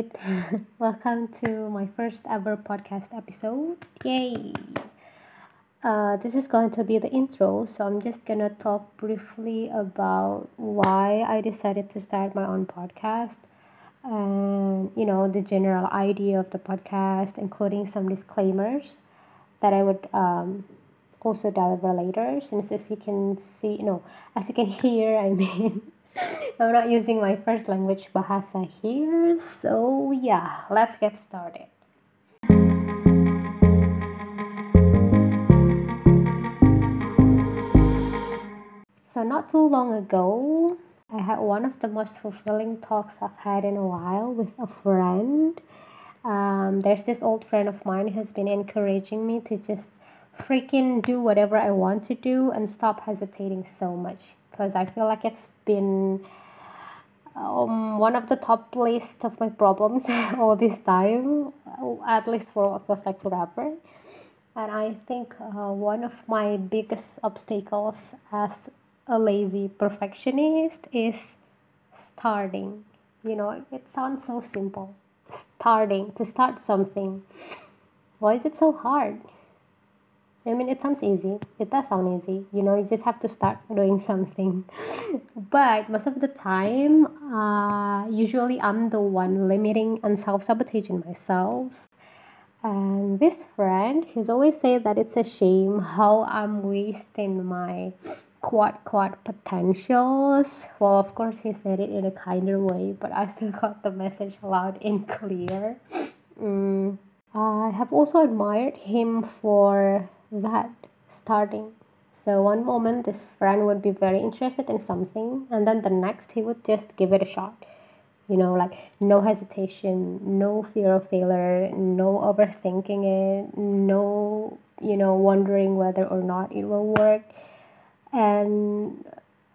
it. Welcome to my first ever podcast episode. Yay! Uh, this is going to be the intro, so I'm just gonna talk briefly about why I decided to start my own podcast and you know the general idea of the podcast, including some disclaimers that I would um, also deliver later. Since as you can see, you know, as you can hear, I mean. I'm not using my first language bahasa here, so yeah, let's get started. So, not too long ago, I had one of the most fulfilling talks I've had in a while with a friend. Um, there's this old friend of mine who's been encouraging me to just freaking do whatever I want to do and stop hesitating so much because I feel like it's been um, one of the top list of my problems all this time, at least for what feels like forever. And I think uh, one of my biggest obstacles as a lazy perfectionist is starting. You know, it sounds so simple. Starting, to start something. Why is it so hard? I mean, it sounds easy. It does sound easy. You know, you just have to start doing something. but most of the time, uh, usually I'm the one limiting and self sabotaging myself. And this friend, he's always said that it's a shame how I'm wasting my quad quad potentials. Well, of course, he said it in a kinder way, but I still got the message loud and clear. Mm. I have also admired him for that starting. So one moment this friend would be very interested in something and then the next he would just give it a shot. You know, like no hesitation, no fear of failure, no overthinking it, no, you know, wondering whether or not it will work. And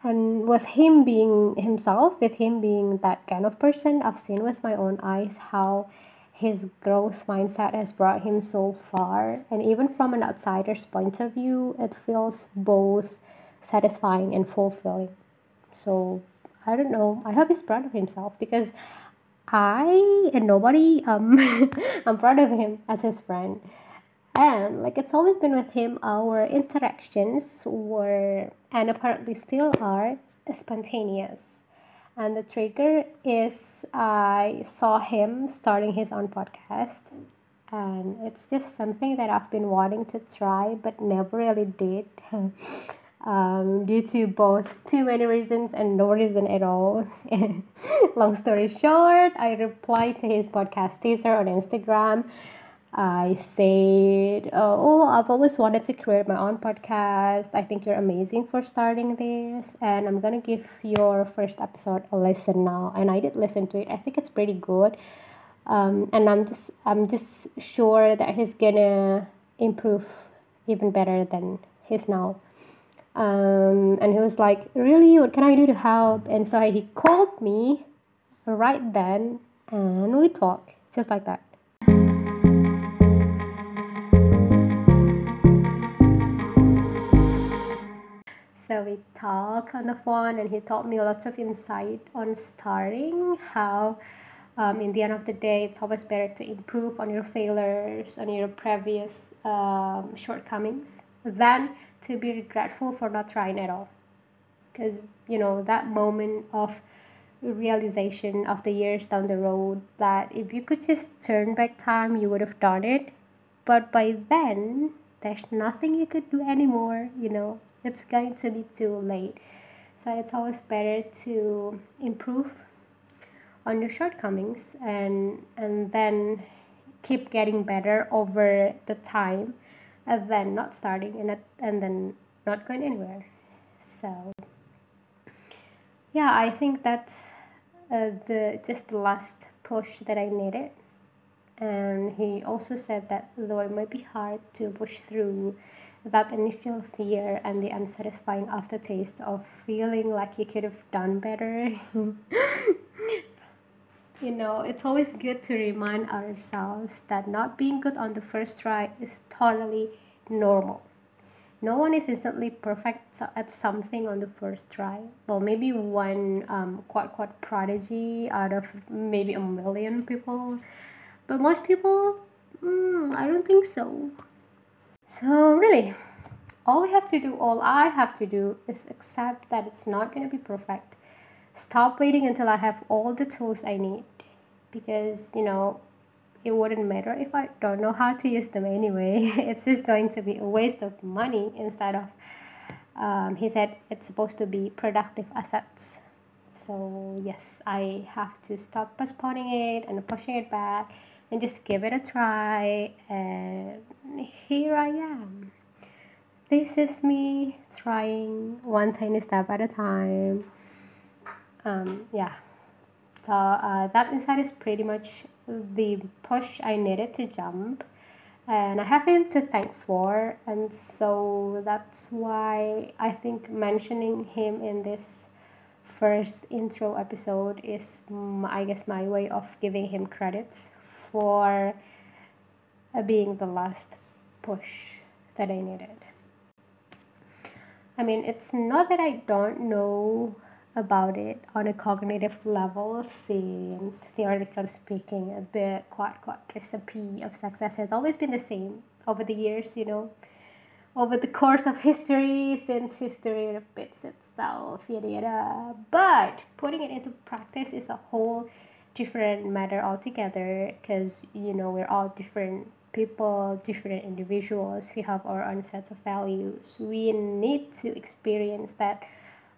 and with him being himself, with him being that kind of person, I've seen with my own eyes how his growth mindset has brought him so far. And even from an outsider's point of view, it feels both satisfying and fulfilling. So I don't know. I hope he's proud of himself because I and nobody um I'm proud of him as his friend. And like it's always been with him, our interactions were and apparently still are spontaneous and the trigger is I saw him starting his own podcast. And it's just something that I've been wanting to try but never really did. um, due to both too many reasons and no reason at all. Long story short, I replied to his podcast teaser on Instagram I said, Oh, I've always wanted to create my own podcast. I think you're amazing for starting this, and I'm gonna give your first episode a listen now. And I did listen to it, I think it's pretty good. Um, and I'm just I'm just sure that he's gonna improve even better than he's now. Um, and he was like, Really, what can I do to help? And so he called me right then, and we talked just like that. So we talked on the phone, and he taught me lots of insight on starting how. Um, in the end of the day, it's always better to improve on your failures, on your previous um, shortcomings, than to be regretful for not trying at all. Because, you know, that moment of realization of the years down the road that if you could just turn back time, you would have done it. But by then, there's nothing you could do anymore, you know it's going to be too late. So it's always better to improve on your shortcomings and and then keep getting better over the time and then not starting and, and then not going anywhere. So yeah i think that's uh, the just the last push that i needed. And he also said that though it might be hard to push through that initial fear and the unsatisfying aftertaste of feeling like you could have done better. you know, it's always good to remind ourselves that not being good on the first try is totally normal. no one is instantly perfect at something on the first try. Well, maybe one um, quote quote prodigy out of maybe a million people, but most people, mm, I don't think so. So, really, all we have to do, all I have to do, is accept that it's not going to be perfect. Stop waiting until I have all the tools I need because, you know, it wouldn't matter if I don't know how to use them anyway. it's just going to be a waste of money instead of, um, he said, it's supposed to be productive assets. So, yes, I have to stop postponing it and pushing it back and just give it a try. And here I am. This is me trying one tiny step at a time. Um, yeah. So uh, that insight is pretty much the push I needed to jump. And I have him to thank for, and so that's why I think mentioning him in this first intro episode is, I guess, my way of giving him credits for uh, being the last push that I needed. I mean, it's not that I don't know about it on a cognitive level since theoretically speaking the quote quote recipe of success has always been the same over the years you know over the course of history since history repeats itself yada yada but putting it into practice is a whole different matter altogether because you know we're all different people different individuals. We have our own sets of values. We need to experience that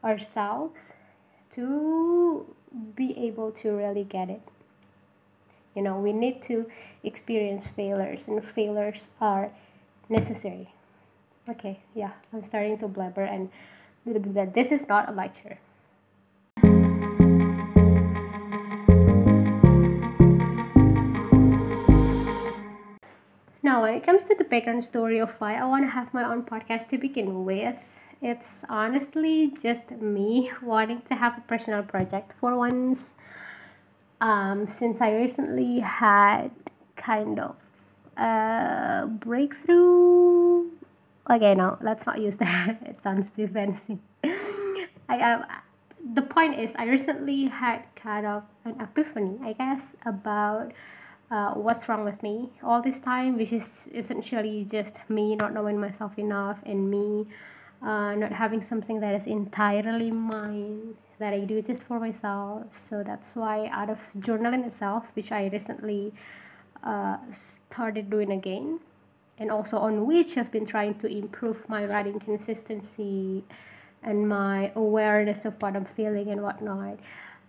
ourselves to be able to really get it. You know we need to experience failures and failures are necessary. Okay yeah i'm starting to blabber and this is not a lecture now when it comes to the background story of why i want to have my own podcast to begin with it's honestly just me wanting to have a personal project for once. Um, since I recently had kind of a breakthrough. Okay, no, let's not use that. it sounds too fancy. I um, the point is, I recently had kind of an epiphany, I guess, about uh, what's wrong with me all this time, which is essentially just me not knowing myself enough and me uh, not having something that is entirely mine that I do just for myself. So that's why out of journaling itself, which I recently uh, started doing again, and also on which I've been trying to improve my writing consistency and my awareness of what I'm feeling and whatnot.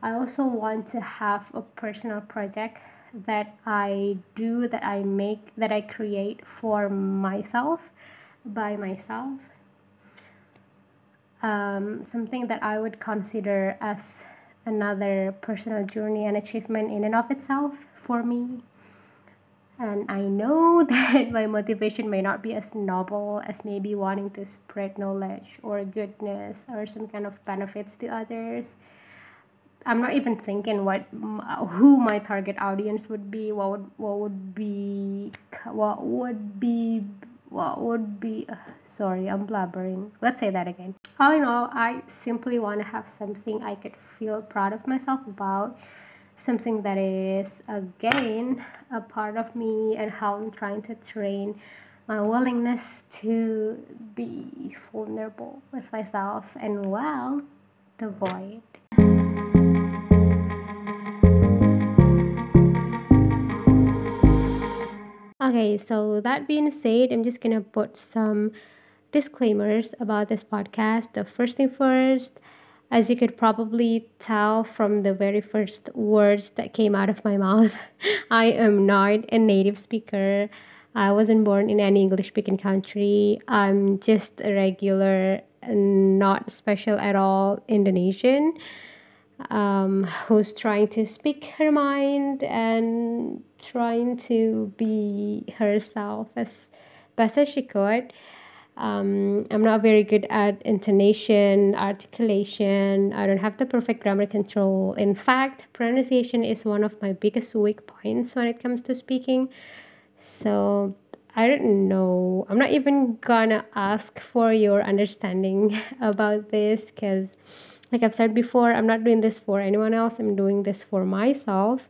I also want to have a personal project that I do, that I make, that I create for myself, by myself, um, something that I would consider as another personal journey and achievement in and of itself for me. And I know that my motivation may not be as noble as maybe wanting to spread knowledge or goodness or some kind of benefits to others. I'm not even thinking what who my target audience would be. What would what would be what would be what would be uh, sorry i'm blabbering let's say that again all in all i simply want to have something i could feel proud of myself about something that is again a part of me and how i'm trying to train my willingness to be vulnerable with myself and well the void Okay, so that being said, I'm just gonna put some disclaimers about this podcast. The first thing first, as you could probably tell from the very first words that came out of my mouth, I am not a native speaker. I wasn't born in any English speaking country. I'm just a regular, not special at all Indonesian um, who's trying to speak her mind and trying to be herself as best as she could. Um, I'm not very good at intonation, articulation. I don't have the perfect grammar control. In fact, pronunciation is one of my biggest weak points when it comes to speaking. So I don't know. I'm not even gonna ask for your understanding about this because, like I've said before, I'm not doing this for anyone else. I'm doing this for myself.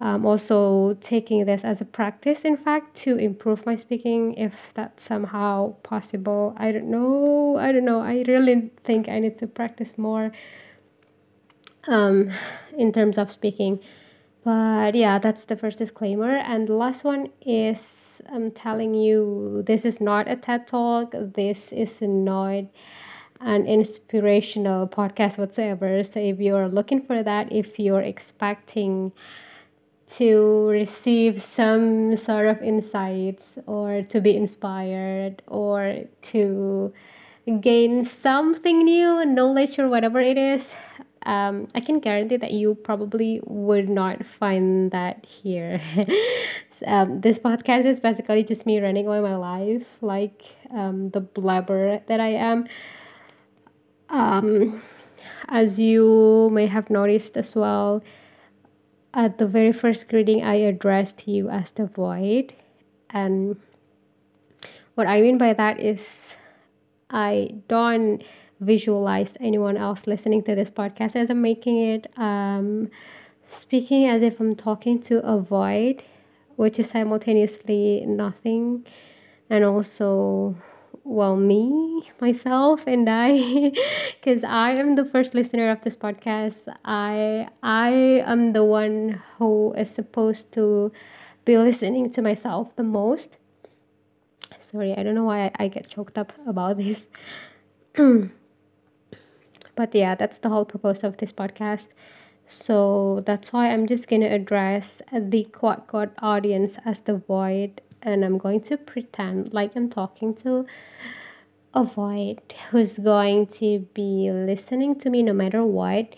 I'm also taking this as a practice, in fact, to improve my speaking if that's somehow possible. I don't know. I don't know. I really think I need to practice more um, in terms of speaking. But yeah, that's the first disclaimer. And the last one is I'm telling you this is not a TED talk. This is not an inspirational podcast whatsoever. So if you're looking for that, if you're expecting to receive some sort of insights or to be inspired or to gain something new, knowledge or whatever it is, um, I can guarantee that you probably would not find that here. um, this podcast is basically just me running away my life, like um, the blabber that I am. Um, as you may have noticed as well, at the very first greeting, I addressed you as the void. And what I mean by that is, I don't visualize anyone else listening to this podcast as I'm making it. Um, speaking as if I'm talking to a void, which is simultaneously nothing, and also well me myself and i because i am the first listener of this podcast. I i am the one who is supposed to be listening to myself the most. Sorry i don't know why i, I get choked up about this. But yeah that's the whole purpose of this podcast. So that's why i'm just to address the quad quad audience as the void and I'm going to pretend like I'm talking to a void who's going to be listening to me no matter what.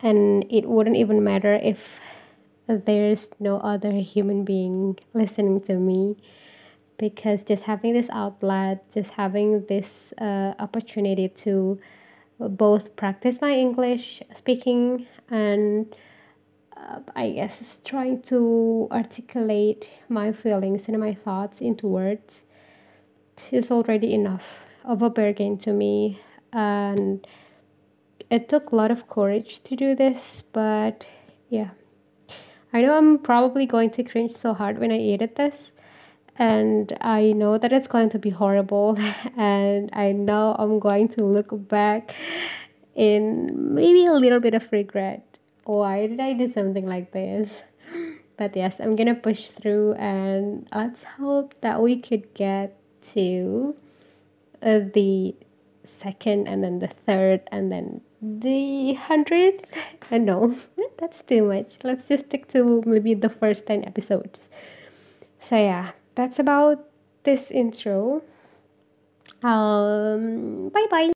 And it wouldn't even matter if there's no other human being listening to me because just having this outlet, just having this uh, opportunity to both practice my English speaking and I guess trying to articulate my feelings and my thoughts into words is already enough of a bargain to me. And it took a lot of courage to do this, but yeah. I know I'm probably going to cringe so hard when I edit this, and I know that it's going to be horrible, and I know I'm going to look back in maybe a little bit of regret why did I do something like this? But yes, I'm gonna push through and let's hope that we could get to uh, the second and then the third and then the hundredth. Uh, no, that's too much. Let's just stick to maybe the first 10 episodes. So, yeah, that's about this intro. Um, bye bye.